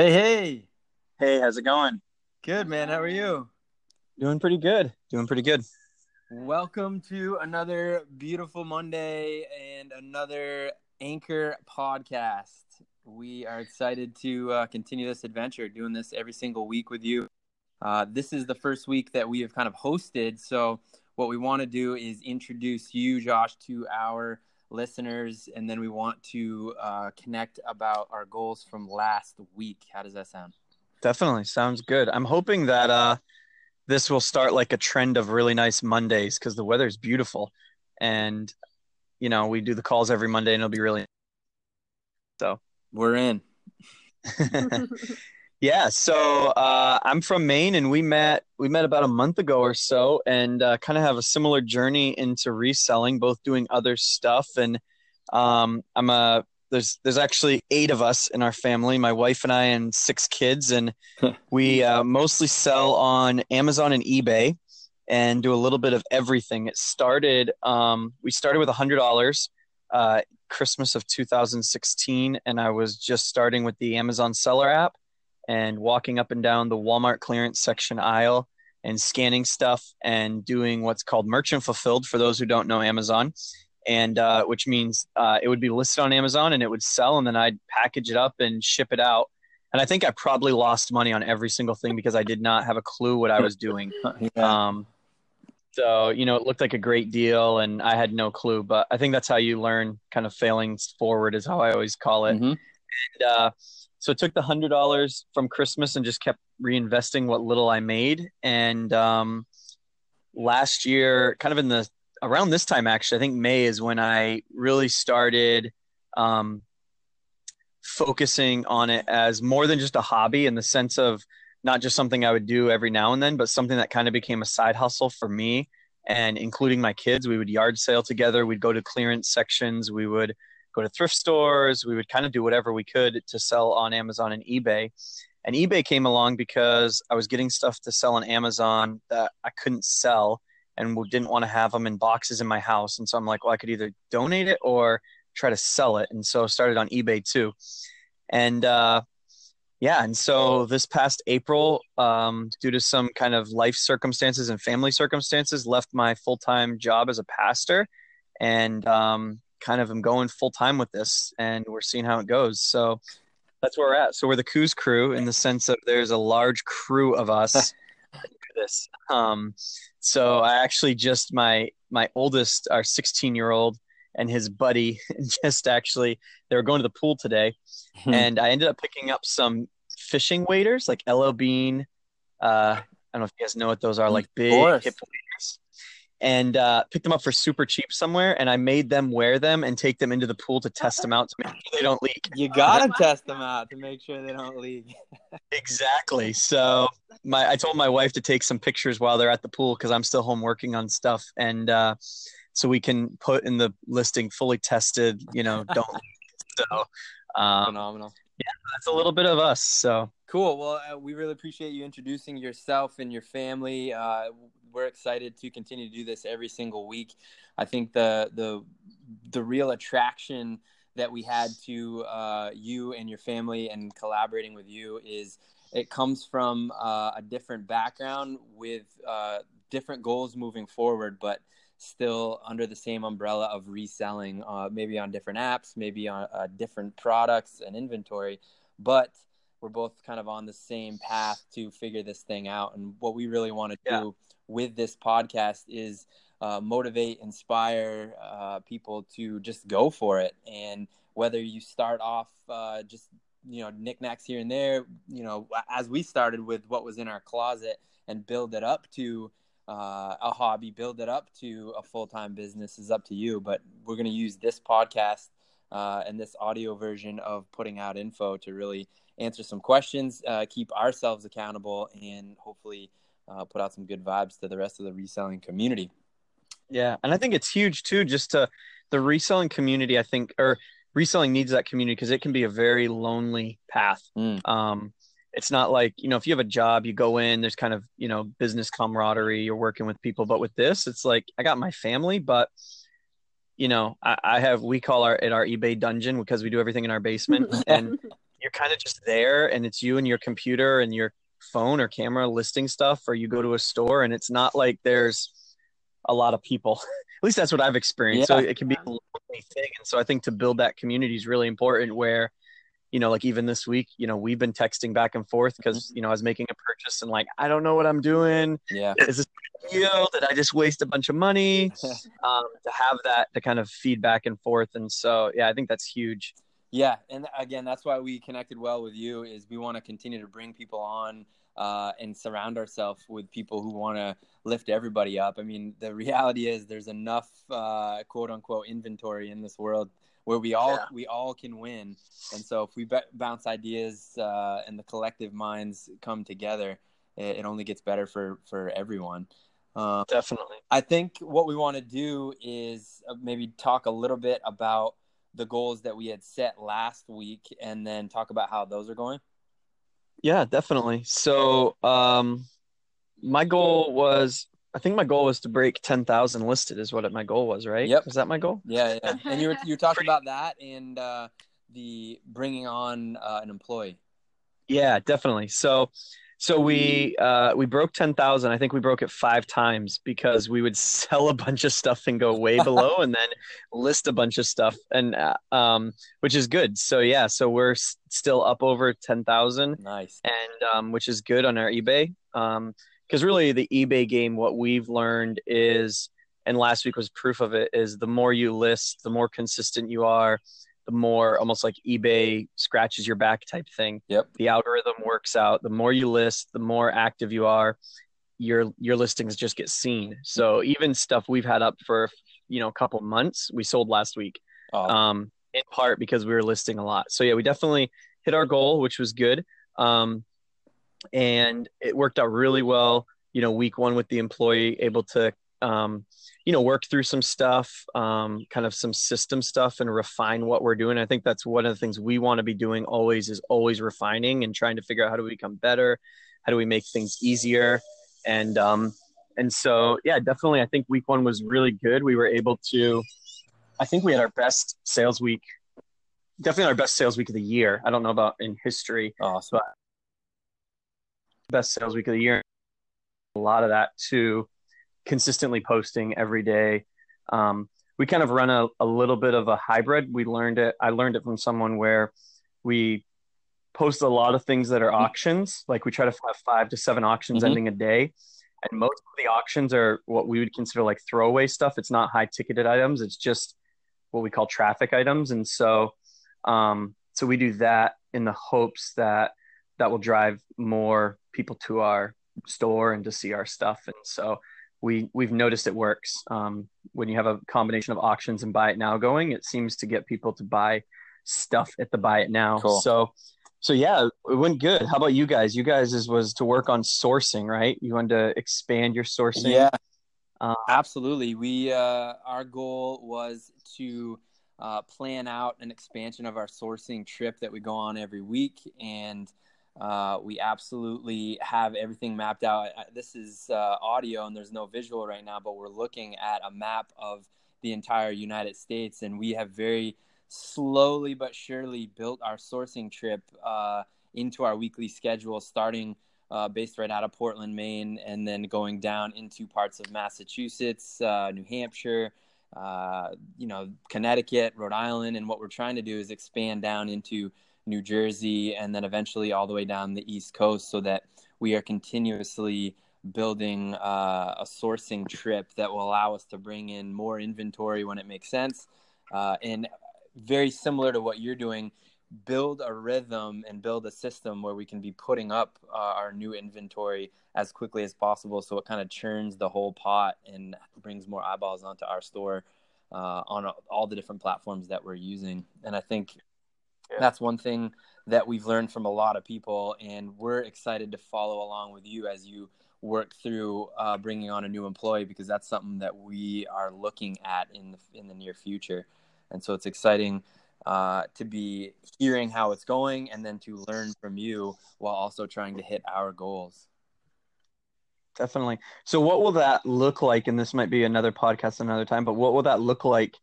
Hey, hey. Hey, how's it going? Good, man. How are you? Doing pretty good. Doing pretty good. Welcome to another beautiful Monday and another Anchor podcast. We are excited to uh, continue this adventure, doing this every single week with you. Uh, this is the first week that we have kind of hosted. So, what we want to do is introduce you, Josh, to our listeners, and then we want to uh, connect about our goals from last week. How does that sound? Definitely sounds good. I'm hoping that uh, this will start like a trend of really nice Mondays because the weather is beautiful, and you know we do the calls every Monday, and it'll be really so. We're in. Yeah, so uh, I'm from Maine, and we met we met about a month ago or so, and uh, kind of have a similar journey into reselling, both doing other stuff. And um, I'm a there's there's actually eight of us in our family, my wife and I, and six kids, and we uh, mostly sell on Amazon and eBay, and do a little bit of everything. It started um, we started with a hundred dollars. Uh, Christmas of 2016, and I was just starting with the Amazon Seller app and walking up and down the Walmart clearance section aisle and scanning stuff and doing what's called merchant fulfilled for those who don't know Amazon, and uh, which means uh, it would be listed on Amazon and it would sell, and then I'd package it up and ship it out. And I think I probably lost money on every single thing because I did not have a clue what I was doing. yeah. Um, so you know, it looked like a great deal, and I had no clue. But I think that's how you learn, kind of failing forward, is how I always call it. Mhm. And uh, so I took the hundred dollars from Christmas and just kept reinvesting what little I made. And um, last year, kind of in the around this time, actually, I think May is when I really started um, focusing on it as more than just a hobby in the sense of not just something I would do every now and then, but something that kind of became a side hustle for me and including my kids. We would yard sale together. We'd go to clearance sections. We would go to thrift stores. We would kind of do whatever we could to sell on Amazon and eBay. And eBay came along because I was getting stuff to sell on Amazon that I couldn't sell and didn't want to have them in boxes in my house. And so I'm like, well, I could either donate it or try to sell it. And so I started on eBay too. And uh, yeah, and so this past April, um, due to some kind of life circumstances and family circumstances, left my full time job as a pastor and um, kind of am going full time with this. And we're seeing how it goes. So that's where we're at. So we're the Coos crew in the sense of there's a large crew of us. this. Um, so I actually just my my oldest, our 16 year old, and his buddy just actually they were going to the pool today, Hmm. and I ended up picking up some fishing waders like LL Bean. Uh, I don't know if you guys know what those are, like big hip waders. And uh, picked them up for super cheap somewhere, and I made them wear them and take them into the pool to test them out to make sure they don't leak. You gotta test them out to make sure they don't leak. Exactly. So my I told my wife to take some pictures while they're at the pool because I'm still home working on stuff, and uh, so we can put in the listing fully tested. You know, don't. so um, Phenomenal. That's a little bit of us. So Cool. Well, uh, we really appreciate you introducing yourself and your family. Uh, we're excited to continue to do this every single week. I think the the the real attraction that we had to uh, you and your family and collaborating with you is it comes from uh, a different background with uh, different goals moving forward, but still under the same umbrella of reselling, uh, maybe on different apps, maybe on uh, different products and inventory, but we're both kind of on the same path to figure this thing out. And what we really want to Yeah. do with this podcast is uh, motivate, inspire uh, people to just go for it. And whether you start off uh, just you know knickknacks here and there, you know, as we started with what was in our closet and build it up to uh, a hobby, build it up to a full time business is up to you. But we're going to use this podcast uh, and this audio version of putting out info to really answer some questions, uh, keep ourselves accountable, and hopefully uh, put out some good vibes to the rest of the reselling community. yeah, and I think it's huge too. Just to the reselling community, I think, or reselling needs that community because it can be a very lonely path. Mm. Um, it's not like you know if you have a job you go in there's kind of you know business camaraderie you're working with people. But with this it's like i got my family but you know i, I have we call our it our ebay dungeon because we do everything in our basement. And you're kind of just there and it's you and your computer and your phone or camera listing stuff or you go to a store and it's not like there's a lot of people. At least that's what i've experienced. Yeah. so it can be a lonely thing. And so i think to build that community is really important where you know, like even this week, you know, we've been texting back and forth because, mm-hmm. you know, I was making a purchase and like, I don't know what I'm doing. Yeah. Is this deal? Did I just waste a bunch of money? um, to have that to kind of feed back and forth. And so, yeah, I think that's huge. Yeah. And again, that's why we connected well with you is we want to continue to bring people on uh, and surround ourselves with people who want to lift everybody up. I mean, the reality is there's enough uh, quote unquote inventory in this world where we all yeah. we all can win. And so if we b- bounce ideas uh, and the collective minds come together, it, it, only gets better for for everyone. Um, Definitely. I think what we want to do is uh, maybe talk a little bit about the goals that we had set last week, and then talk about how those are going. Yeah, definitely. So, um, my goal was I think my goal was to break ten thousand listed. Is what my goal was, right? Yep. Was that my goal? Yeah, yeah. And you were you were talking about that and uh, the bringing on uh, an employee. Yeah, definitely. So, so we uh, we broke ten thousand. I think we broke it five times because we would sell a bunch of stuff and go way below, and then list a bunch of stuff, and uh, um, which is good. So yeah, so we're s- still up over ten thousand. Nice. And um, which is good on our eBay. Um, because really the eBay game, what we've learned is, and last week was proof of it, is the more you list, the more consistent you are, the more almost like eBay scratches your back type thing. Yep. The algorithm works out. The more you list, the more active you are, your your listings just get seen. So even stuff we've had up for you know a couple months, we sold last week. Oh. Um, in part because we were listing a lot. So yeah, we definitely hit our goal, which was good. Um, and it worked out really well. You know, week one with the employee able to, um, you know, work through some stuff, um, kind of some system stuff, and refine what we're doing. I think that's one of the things we want to be doing always is always refining and trying to figure out how do we become better, how do we make things easier, and um, and so yeah, definitely, I think week one was really good. We were able to, I think we had our best sales week definitely our best sales week of the year. I don't know about in history, awesome. but best sales week of the year. A lot of that to consistently posting every day. Um, we kind of run a, a little bit of a hybrid. We learned it. I learned it from someone where we post a lot of things that are mm-hmm. auctions. Like we try to have five to seven auctions mm-hmm. ending a day. And most of the auctions are what we would consider like throwaway stuff. It's not high ticketed items. It's just what we call traffic items. And so, um, so we do that in the hopes that that will drive more people to our store and to see our stuff. And so we we've noticed it works. Um, when you have a combination of auctions and buy it now going, it seems to get people to buy stuff at the buy it now. Cool. So so yeah, it went good. How about you guys? You guys is, was to work on sourcing, right? You wanted to expand your sourcing. Yeah, um, absolutely. We uh, our goal was to uh, plan out an expansion of our sourcing trip that we go on every week, and uh, we absolutely have everything mapped out. This is uh, audio and there's no visual right now, but we're looking at a map of the entire United States, and we have very slowly but surely built our sourcing trip uh, into our weekly schedule, starting uh, based right out of Portland, Maine, and then going down into parts of Massachusetts, uh, New Hampshire. Uh, you know, Connecticut, Rhode Island, and what we're trying to do is expand down into New Jersey, and then eventually all the way down the East Coast so that we are continuously building uh, a sourcing trip that will allow us to bring in more inventory when it makes sense. Uh, and very similar to what you're doing, build a rhythm and build a system where we can be putting up uh, our new inventory as quickly as possible so it kind of churns the whole pot and brings more eyeballs onto our store uh, on all the different platforms that we're using. And I think yeah. That's one thing that we've learned from a lot of people, and we're excited to follow along with you as you work through uh, bringing on a new employee because that's something that we are looking at in the in the near future, and so it's exciting uh, to be hearing how it's going and then to learn from you while also trying to hit our goals. Definitely. So, what will that look like? And this might be another podcast another time, but what will that look like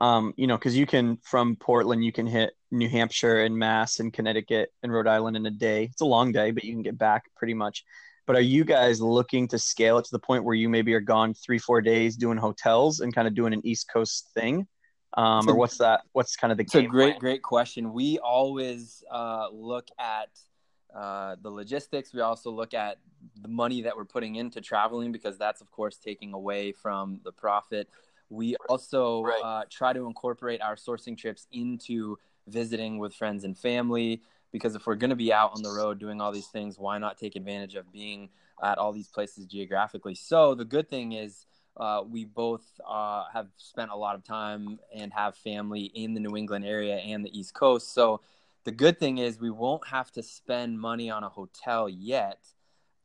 Um, you know, because you can from Portland, you can hit New Hampshire and Mass and Connecticut and Rhode Island in a day. It's a long day, but you can get back pretty much. But are you guys looking to scale it to the point where you maybe are gone three, four days doing hotels and kind of doing an East Coast thing? Um, or what's that? What's kind of the it's a great, plan? great question. We always uh, look at uh, the logistics. We also look at the money that we're putting into traveling because that's, of course, taking away from the profit. We also right. uh, try to incorporate our sourcing trips into visiting with friends and family because if we're going to be out on the road doing all these things, why not take advantage of being at all these places geographically? So the good thing is uh, we both uh, have spent a lot of time and have family in the New England area and the East Coast. So the good thing is we won't have to spend money on a hotel yet.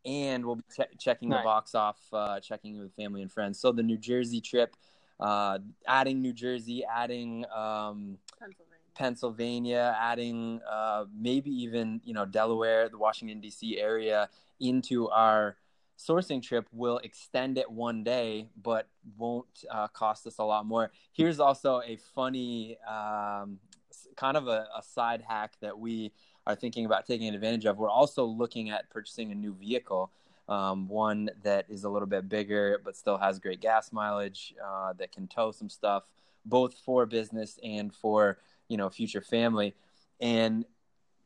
And we'll be ch- checking nice. the box off, uh, checking with family and friends. So the New Jersey trip, uh, adding New Jersey, adding um, Pennsylvania, adding uh, maybe even you know Delaware, the Washington D.C. area into our sourcing trip will extend it one day, but won't uh, cost us a lot more. Here's also a funny um, kind of a, a side hack that we are thinking about taking advantage of. We're also looking at purchasing a new vehicle. Um, one that is a little bit bigger but still has great gas mileage uh, that can tow some stuff both for business and for you know future family and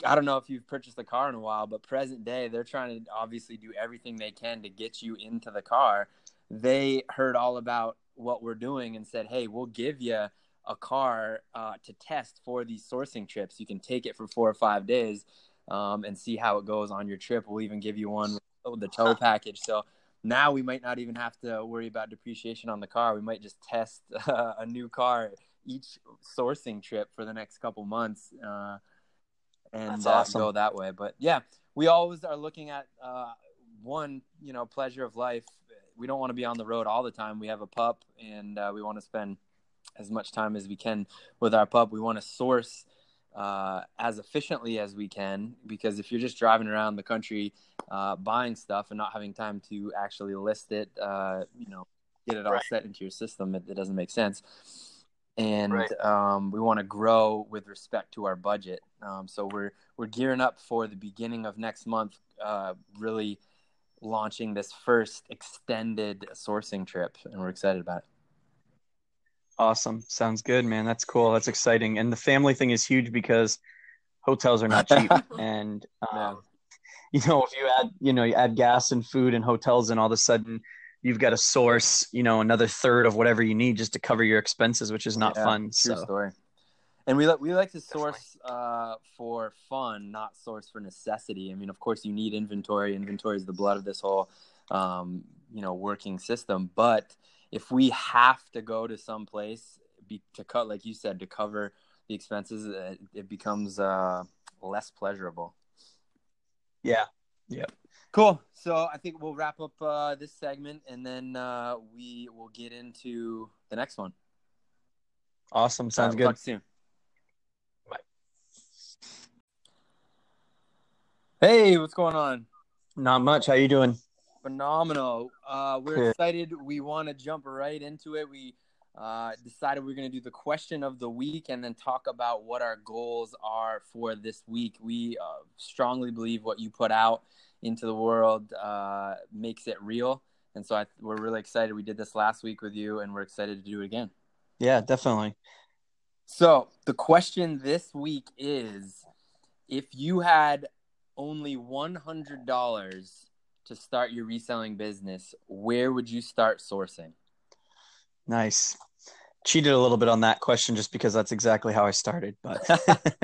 I don't know if you've purchased a car in a while, but present day, they're trying to obviously do everything they can to get you into the car. They heard all about what we're doing and said, "Hey, we'll give you a car uh, to test for these sourcing trips. You can take it for four or five days um, and see how it goes on your trip. We'll even give you one with the tow package." So now we might not even have to worry about depreciation on the car. We might just test uh, a new car each sourcing trip for the next couple months uh, and uh, awesome. go that way. But yeah, we always are looking at uh, one, you know, pleasure of life. We don't want to be on the road all the time. We have a pup, and uh, we want to spend as much time as we can with our pup. We want to source uh, as efficiently as we can because if you're just driving around the country uh, buying stuff and not having time to actually list it, uh, you know, get it all right. set into your system, it, it doesn't make sense and right. um, we want to grow with respect to our budget. Um, so we're we're gearing up for the beginning of next month, uh, really launching this first extended sourcing trip, and we're excited about it. Awesome, sounds good, man. That's cool. That's exciting, and the family thing is huge because hotels are not cheap, and um, you know if you add you know you add gas and food and hotels, and all of a sudden you've got to source, you know, another third of whatever you need just to cover your expenses, which is not yeah, fun. True so. story. And we we like to source uh, for fun, not source for necessity. I mean, of course, you need inventory. Inventory is the blood of this whole, um, you know, working system. But if we have to go to some place be, to cut, like you said, to cover the expenses, it, it becomes uh, less pleasurable. Yeah. Yep. Cool. So I think we'll wrap up uh, this segment and then uh, we will get into the next one. Awesome. Sounds good. Talk soon. Bye. Hey, what's going on? Not much. How you doing? Phenomenal. Uh, we're excited. We want to jump right into it. We uh, decided we are going to do the question of the week and then talk about what our goals are for this week. We uh, strongly believe what you put out into the world uh, makes it real. And so I, we're really excited. We did this last week with you, and we're excited to do it again. Yeah, definitely. So the question this week is if you had only $100 to start your reselling business, where would you start sourcing? Nice cheated a little bit on that question just because that's exactly how I started. But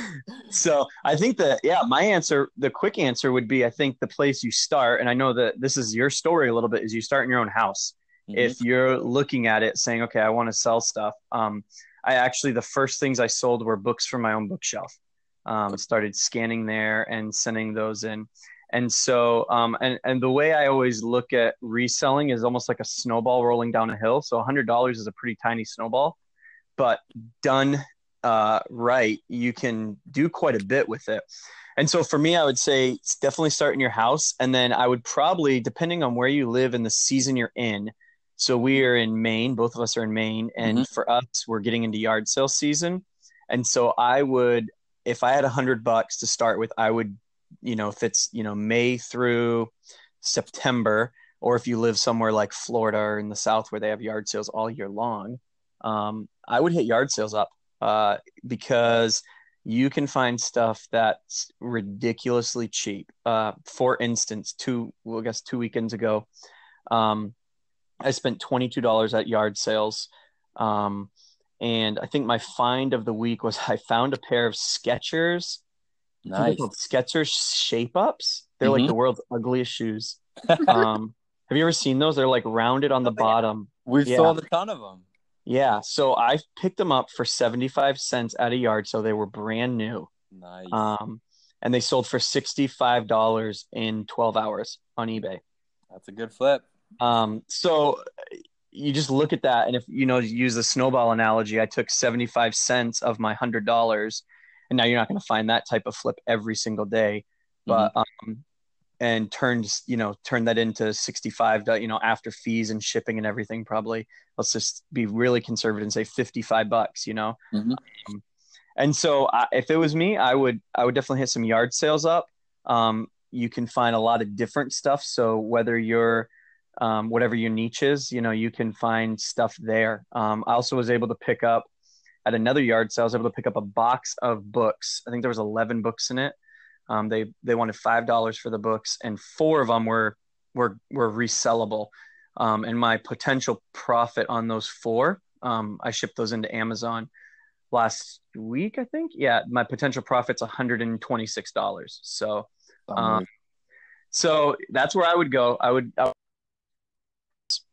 so I think that, yeah, my answer, the quick answer would be I think the place you start, and I know that this is your story a little bit, is you start in your own house. Mm-hmm. If you're looking at it saying, okay, I want to sell stuff, um, I actually, the first things I sold were books from my own bookshelf. Um, started scanning there and sending those in. And so, um, and, and the way I always look at reselling is almost like a snowball rolling down a hill. So $100 is a pretty tiny snowball, but done uh, right, you can do quite a bit with it. And so for me, I would say definitely start in your house. And then I would probably, depending on where you live and the season you're in, So we are in Maine. Both of us are in Maine, and Mhm. for us, we're getting into yard sale season. And so I would, if I had a hundred bucks to start with, I would, you know, if it's you know May through September, or if you live somewhere like Florida or in the South where they have yard sales all year long, um, I would hit yard sales up uh, because you can find stuff that's ridiculously cheap. Uh, for instance, two, well, I guess two weekends ago, um, I spent twenty two dollars at yard sales, um, and I think my find of the week was I found a pair of Skechers. I think they're Nice. Skechers Shape Ups. They're like Mhm. the world's ugliest shoes. Um, have you ever seen those? They're like rounded on the bottom. We've Yeah. sold a ton of them. Yeah, so I picked them up for 75 cents at a yard, so they were brand new. Nice. Um, and they sold for $65 in 12 hours on eBay. That's a good flip. Um, so you just look at that, and if you know, use the snowball analogy, I took 75 cents of my $100, and now you're not going to find that type of flip every single day, but um, and turned you know turn that into 65 you know after fees and shipping and everything probably let's just be really conservative and say 55 bucks you know? Mhm. um, and so I, if it was me i would i would definitely hit some yard sales up. Um, you can find a lot of different stuff. So whether you're um, whatever your niche is you know you can find stuff there. Um, i also was able to pick up at another yard sale i was able to pick up a box of books i think there was 11 books in it um, they they wanted five dollars for the books, and four of them were were were resellable. Um, and my potential profit on those four, um, I shipped those into Amazon last week, I think. Yeah, my potential profit's one hundred and twenty six dollars. So um, so that's where I would go. I would. I would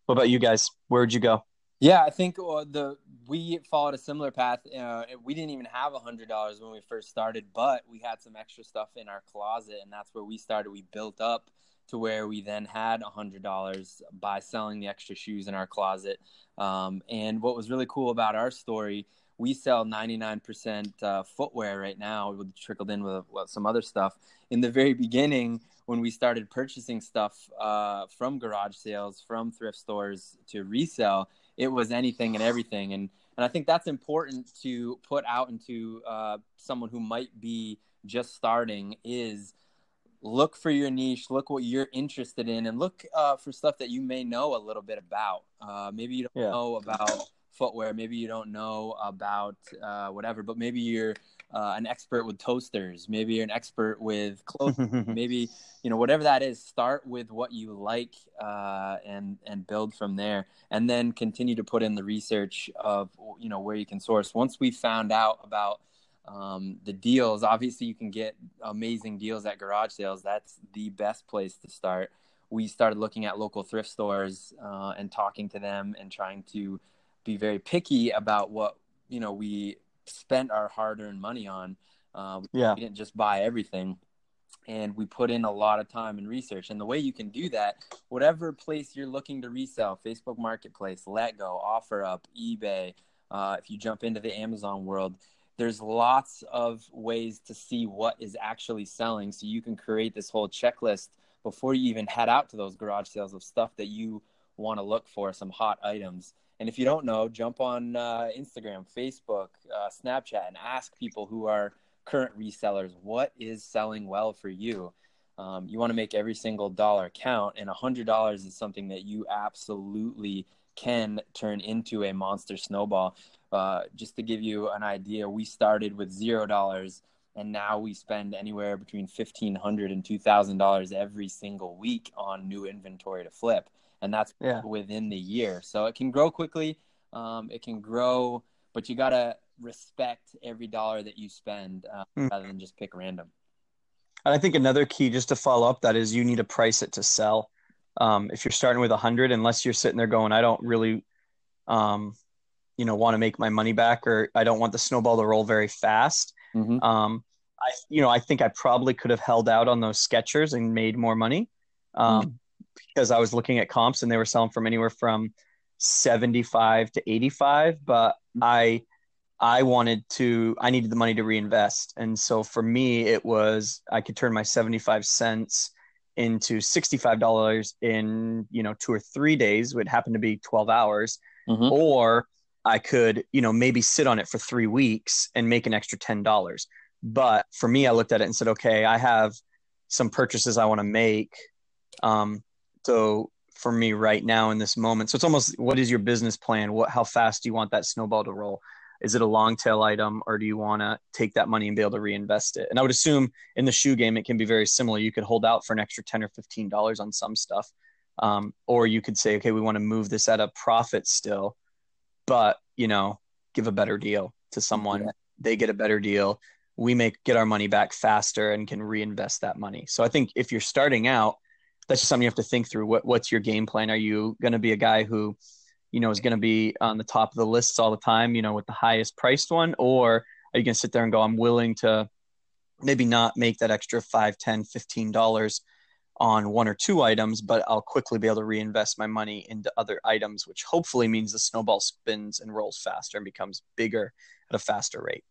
what about you guys? Where'd you go? Yeah, I think uh, the we followed a similar path. Uh, we didn't even have a hundred dollars when we first started, but we had some extra stuff in our closet, and that's where we started. We built up to where we then had a hundred dollars by selling the extra shoes in our closet. Um, and what was really cool about our story, we sell ninety nine percent uh, footwear right now. We trickled in with, some other stuff. In the very beginning, when we started purchasing stuff uh, from garage sales, from thrift stores to resell it was anything and everything and and i think that's important to put out into uh, someone who might be just starting is look for your niche look what you're interested in and look uh, for stuff that you may know a little bit about uh, maybe you don't Yeah. know about footwear. Maybe you don't know about uh, whatever but maybe you're uh, an expert with toasters. Maybe you're an expert with clothing maybe you know whatever that is start with what you like uh, and and build from there. And then continue to put in the research of you know where you can source. Once we found out about um, the deals obviously you can get amazing deals at garage sales. That's the best place to start. We started looking at local thrift stores uh, and talking to them and trying to be very picky about what you know we spent our hard-earned money on. Uh, yeah. we didn't just buy everything and we put in a lot of time and research. And the way you can do that whatever place you're looking to resell facebook marketplace letgo offerup ebay uh, if you jump into the amazon world there's lots of ways to see what is actually selling. So you can create this whole checklist before you even head out to those garage sales of stuff that you want to look for some hot items and if you don't know jump on uh, instagram facebook uh, snapchat and ask people who are current resellers what is selling well for you? Um, you want to make every single dollar count and $100 is something that you absolutely can turn into a monster snowball. Uh, just to give you an idea we started with zero dollars and now we spend anywhere between $1500 and $2000 every single week on new inventory to flip and that's Yeah. within the year so it can grow quickly um, it can grow but you got to respect every dollar that you spend uh, Hmm. rather than just pick random. And I think another key, just to follow up that, is you need to price it to sell. Um, if you're starting with a hundred, unless you're sitting there going, I don't really, um, you know, want to make my money back, or I don't want the snowball to roll very fast. Mm-hmm. Um, I, you know, I think I probably could have held out on those sketchers and made more money, um, because I was looking at comps and they were selling from anywhere from seventy-five to eighty-five, but I. I wanted to, I needed the money to reinvest. And so for me, it was, I could turn my 75 cents into $65 in, you know, two or three days, would happen to be 12 hours, mm-hmm. or I could, you know, maybe sit on it for three weeks and make an extra $10. But for me, I looked at it and said, okay, I have some purchases I want to make. Um, so for me right now in this moment, so it's almost, what is your business plan? What, how fast do you want that snowball to roll? is it a long tail item or do you want to take that money and be able to reinvest it and i would assume in the shoe game it can be very similar you could hold out for an extra 10 or 15 dollars on some stuff um, or you could say okay we want to move this at a profit still but you know give a better deal to someone yeah. they get a better deal we make get our money back faster and can reinvest that money so i think if you're starting out that's just something you have to think through. What, what's your game plan? Are you going to be a guy who you know is going to be on the top of the lists all the time you know with the highest priced one? Or are you going to sit there and go i'm willing to maybe not make that extra five, ten, fifteen dollars on one or two items but i'll quickly be able to reinvest my money into other items which hopefully means the snowball spins and rolls faster and becomes bigger at a faster rate?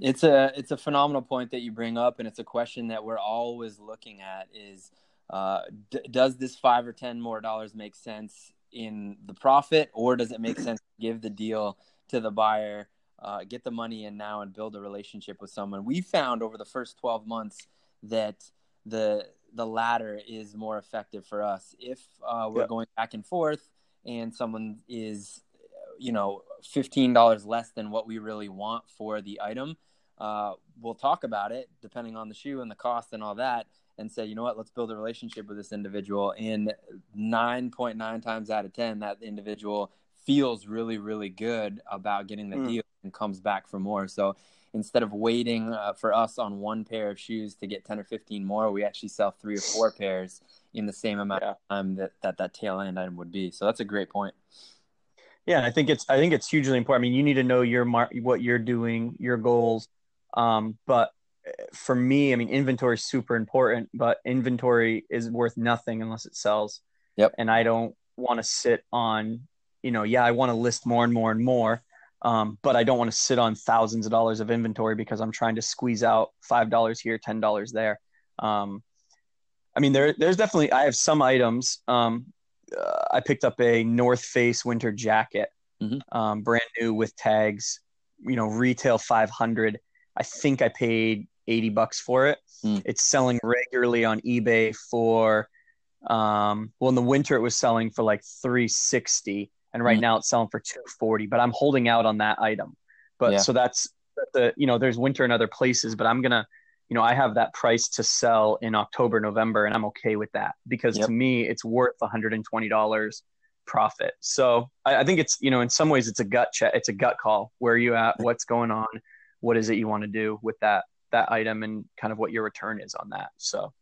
It's a it's a phenomenal point that you bring up and it's a question that we're always looking at is uh, d- does this five or ten more dollars make sense in the profit, or does it make sense to give the deal to the buyer, uh, get the money in now, and build a relationship with someone? We found over the first 12 months that the the latter is more effective for us. If uh, we're going back and forth, and someone is, you know, fifteen dollars less than what we really want for the item, uh, we'll talk about it depending on the shoe and the cost and all that and say, you know what, let's build a relationship with this individual. And 9.9 times out of 10, that individual feels really, really good about getting the mm. deal and comes back for more. So instead of waiting uh, for us on one pair of shoes to get 10 or 15 more, we actually sell three or four pairs in the same amount yeah. of time that, that that tail end item would be. So that's a great point. Yeah, I think it's I think it's hugely important. I mean, you need to know your mar- what you're doing, your goals, um, but for me, I mean, inventory is super important, but inventory is worth nothing unless it sells. Yep. And I don't want to sit on, you know, yeah, I want to list more and more and more, um, but I don't want to sit on thousands of dollars of inventory because I'm trying to squeeze out five dollars here, ten dollars there. Um, I mean, there, there's definitely I have some items. Um, uh, I picked up a North Face winter jacket, mm-hmm. um, brand new with tags. You know, retail 500. I think I paid 80 bucks for it. Mm. It's selling regularly on eBay for um well in the winter it was selling for like 360 and right mm. now it's selling for 240 but i'm holding out on that item but yeah. so that's the you know there's winter in other places but i'm gonna you know i have that price to sell in october november and i'm okay with that because yep. to me it's worth 120 dollars profit so I, I, think it's you know in some ways it's a gut check it's a gut call where are you at what's going on what is it you want to do with that that item and kind of what your return is on that. So,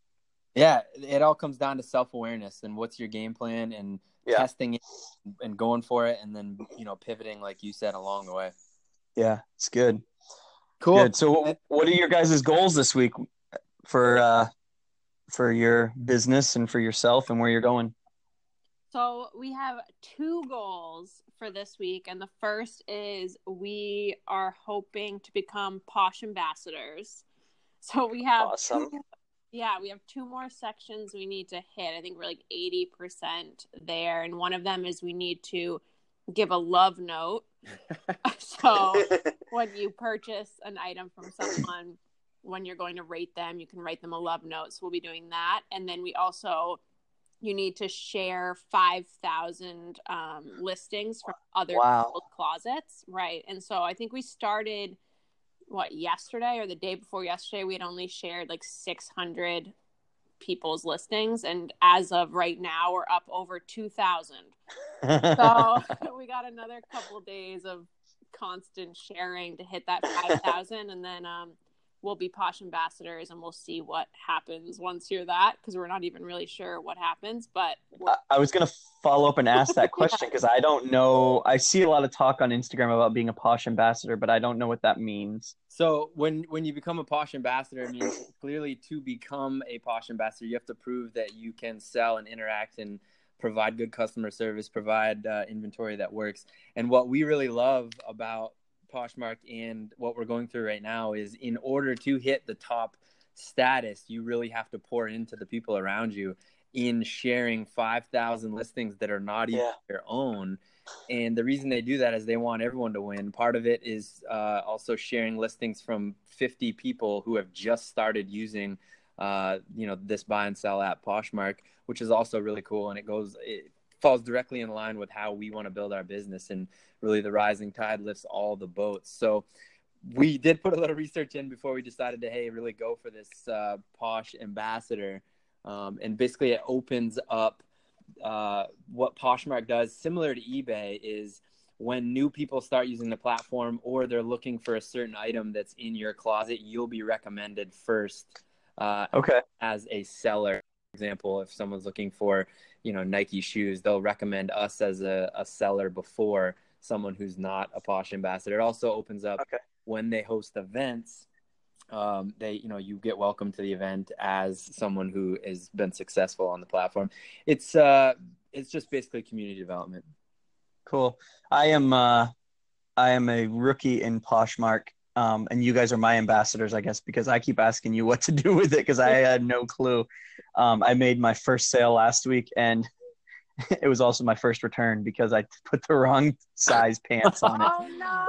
yeah, it all comes down to self awareness and what's your game plan and yeah. testing it and going for it, and then you know pivoting like you said along the way. Yeah, it's good. Cool. Good. So, what are your guys' goals this week for uh, for your business and for yourself and where you're going? So we have two goals for this week, and the first is we are hoping to become posh ambassadors. So we have awesome. Two, yeah, we have two more sections we need to hit. I think we're like eighty percent there, and one of them is we need to give a love note. so when you purchase an item from someone, when you're going to rate them, you can write them a love note. So we'll be doing that, and then we also you need to share 5,000 um, listings from other wow. closets. Right. And so I think we started, what, yesterday or the day before yesterday, we had only shared like 600 people's listings. And as of right now, we're up over 2,000. so we got another couple days of constant sharing to hit that 5,000. and then, um, we'll be posh ambassadors and we'll see what happens once you're that because we're not even really sure what happens but i was going to follow up and ask that question because yeah. i don't know i see a lot of talk on instagram about being a posh ambassador but i don't know what that means so when when you become a posh ambassador i mean clearly to become a posh ambassador you have to prove that you can sell and interact and provide good customer service provide uh, inventory that works and what we really love about Poshmark and what we're going through right now is in order to hit the top status, you really have to pour into the people around you in sharing 5,000 listings that are not even yeah. their own. And the reason they do that is they want everyone to win. Part of it is uh, also sharing listings from 50 people who have just started using, uh, you know, this buy and sell app Poshmark, which is also really cool. And it goes, it falls directly in line with how we want to build our business. And really, the rising tide lifts all the boats. So we did put a little research in before we decided to, hey, really go for this uh, Posh ambassador. Um, and basically, it opens up uh, what Poshmark does, similar to eBay, is when new people start using the platform or they're looking for a certain item that's in your closet, you'll be recommended first. Uh, okay. As a seller, example, if someone's looking for you know Nike shoes, they'll recommend us as a, a seller before someone who's not a Posh ambassador. It also opens up okay. when they host events um, they you know you get welcome to the event as someone who has been successful on the platform it's uh it's just basically community development cool i am uh i am a rookie in poshmark um, and you guys are my ambassadors, I guess, because I keep asking you what to do with it because I had no clue. Um, I made my first sale last week, and it was also my first return because I put the wrong size pants on it. Oh no!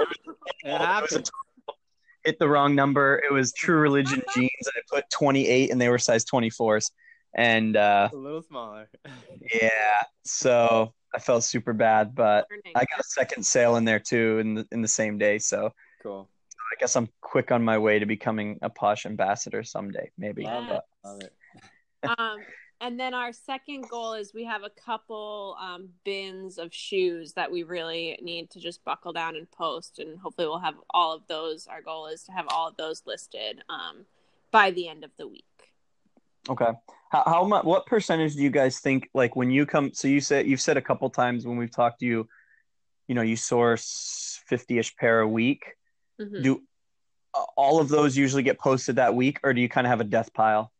It, it, hit the wrong number. It was True Religion jeans. I put 28 and they were size 24s. And uh, a little smaller. yeah. So I felt super bad, but I got a second sale in there too in the in the same day. So cool. I guess I'm quick on my way to becoming a posh ambassador someday, maybe. Yes. Love it. um, and then our second goal is we have a couple um, bins of shoes that we really need to just buckle down and post and hopefully we'll have all of those our goal is to have all of those listed um, by the end of the week okay how, how much what percentage do you guys think like when you come so you said you've said a couple times when we've talked to you you know you source 50ish pair a week mm-hmm. do all of those usually get posted that week or do you kind of have a death pile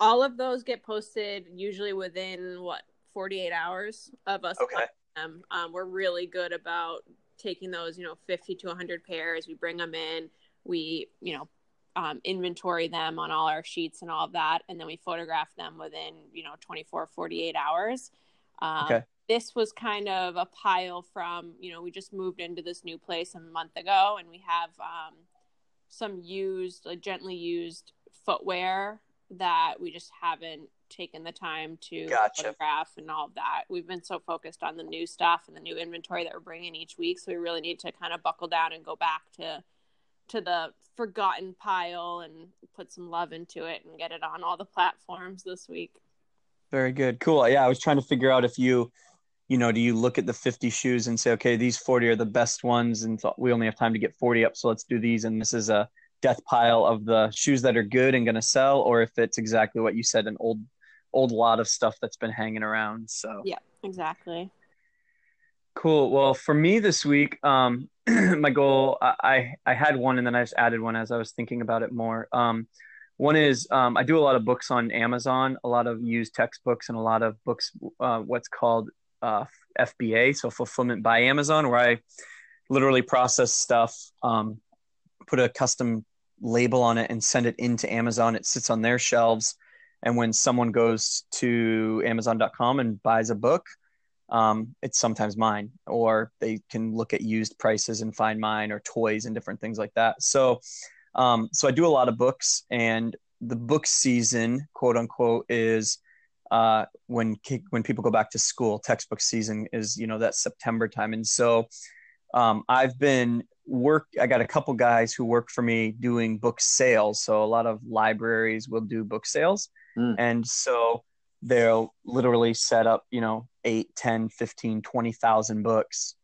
all of those get posted usually within what 48 hours of us okay. them. Um, we're really good about taking those, you know, 50 to 100 pairs. We bring them in. We, you know, um, inventory them on all our sheets and all of that, and then we photograph them within, you know, 24, 48 hours. Um, okay. This was kind of a pile from, you know, we just moved into this new place a month ago, and we have um, some used, like gently used footwear that we just haven't taken the time to gotcha. photograph and all of that. We've been so focused on the new stuff and the new inventory that we're bringing each week, so we really need to kind of buckle down and go back to to the forgotten pile and put some love into it and get it on all the platforms this week. Very good. Cool. Yeah, I was trying to figure out if you you know, do you look at the 50 shoes and say, okay, these 40 are the best ones and we only have time to get 40 up, so let's do these and this is a death pile of the shoes that are good and going to sell or if it's exactly what you said an old old lot of stuff that's been hanging around so. Yeah exactly. Cool. Well for me this week um my goal i i had one and then i just added one as i was thinking about it more. Um one is um, i do a lot of books on amazon a lot of used textbooks and a lot of books uh, what's called uh, fba so fulfillment by amazon where i literally process stuff um, put a custom label on it and send it into Amazon. It sits on their shelves. And when someone goes to Amazon.com and buys a book, um, it's sometimes mine, or they can look at used prices and find mine, or toys and different things like that. So, um, so I do a lot of books, and the book season, quote unquote, is uh, when when people go back to school. Textbook season is you know that September time, and so um, I've been work i got a couple guys who work for me doing book sales so a lot of libraries will do book sales mm. and so they'll literally set up you know 8 10 15 20000 books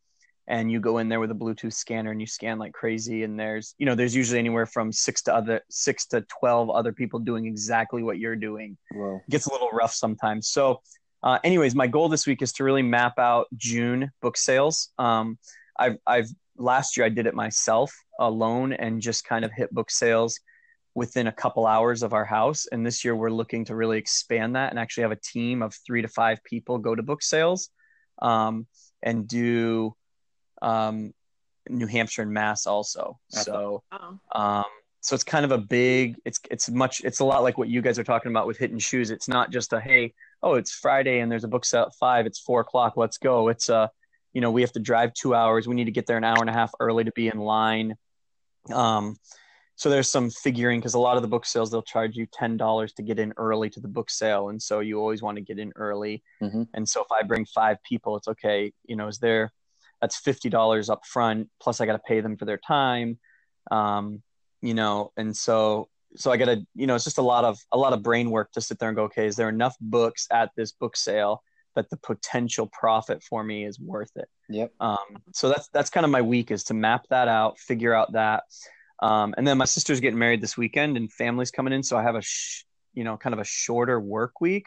and you go in there with a bluetooth scanner and you scan like crazy and there's you know there's usually anywhere from six to other six to 12 other people doing exactly what you're doing Whoa. It gets a little rough sometimes so uh, anyways my goal this week is to really map out june book sales um, I've, I've last year I did it myself alone and just kind of hit book sales within a couple hours of our house. And this year we're looking to really expand that and actually have a team of three to five people go to book sales um, and do um, New Hampshire and Mass also. So, um, so it's kind of a big it's it's much it's a lot like what you guys are talking about with hitting shoes. It's not just a hey oh it's friday and there's a book sale at five it's four o'clock let's go. It's a you know we have to drive two hours. We need to get there an hour and a half early to be in line. Um so there's some figuring because a lot of the book sales they'll charge you ten dollars to get in early to the book sale. And so you always want to get in early. Mm-hmm. and so if i bring five people it's okay you know is there that's fifty dollars up front plus i got to pay them for their time um you know and so so i gotta you know it's just a lot of a lot of brain work to sit there and go okay is there enough books at this book sale that the potential profit for me is worth it? Yep. Um so that's that's kind of my week is to map that out figure out that um and then my sister's getting married this weekend and family's coming in so i have a sh- you know kind of a shorter work week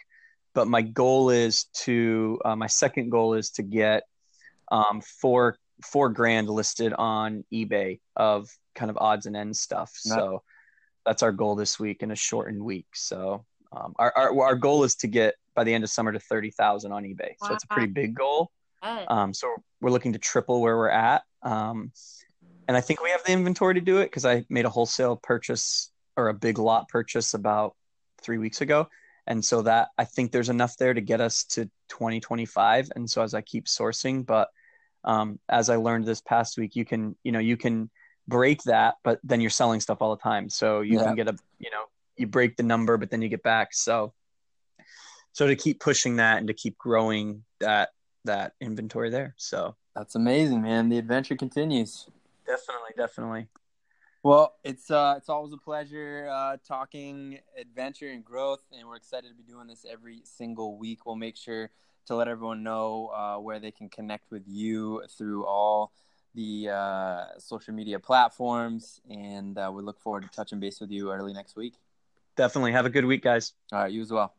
but my goal is to uh, my second goal is to get um four four grand listed on ebay of kind of odds and ends stuff. So that's our goal this week in a shortened week. So um, our, our, our goal is to get by the end of summer to 30,000 on eBay. Wow. So it's a pretty big goal. Um, so we're looking to triple where we're at. Um, and I think we have the inventory to do it because I made a wholesale purchase or a big lot purchase about three weeks ago. And so that I think there's enough there to get us to 2025. And so as I keep sourcing, but um, as I learned this past week, you can, you know, you can break that, but then you're selling stuff all the time. So you yeah. can get a, you know, you break the number, but then you get back. So, so to keep pushing that and to keep growing that, that inventory there. So that's amazing, man. The adventure continues. Definitely. Definitely. Well, it's uh, it's always a pleasure uh, talking adventure and growth, and we're excited to be doing this every single week. We'll make sure to let everyone know uh, where they can connect with you through all the uh, social media platforms, and uh, we look forward to touching base with you early next week. Definitely. Have a good week, guys. All right, you as well.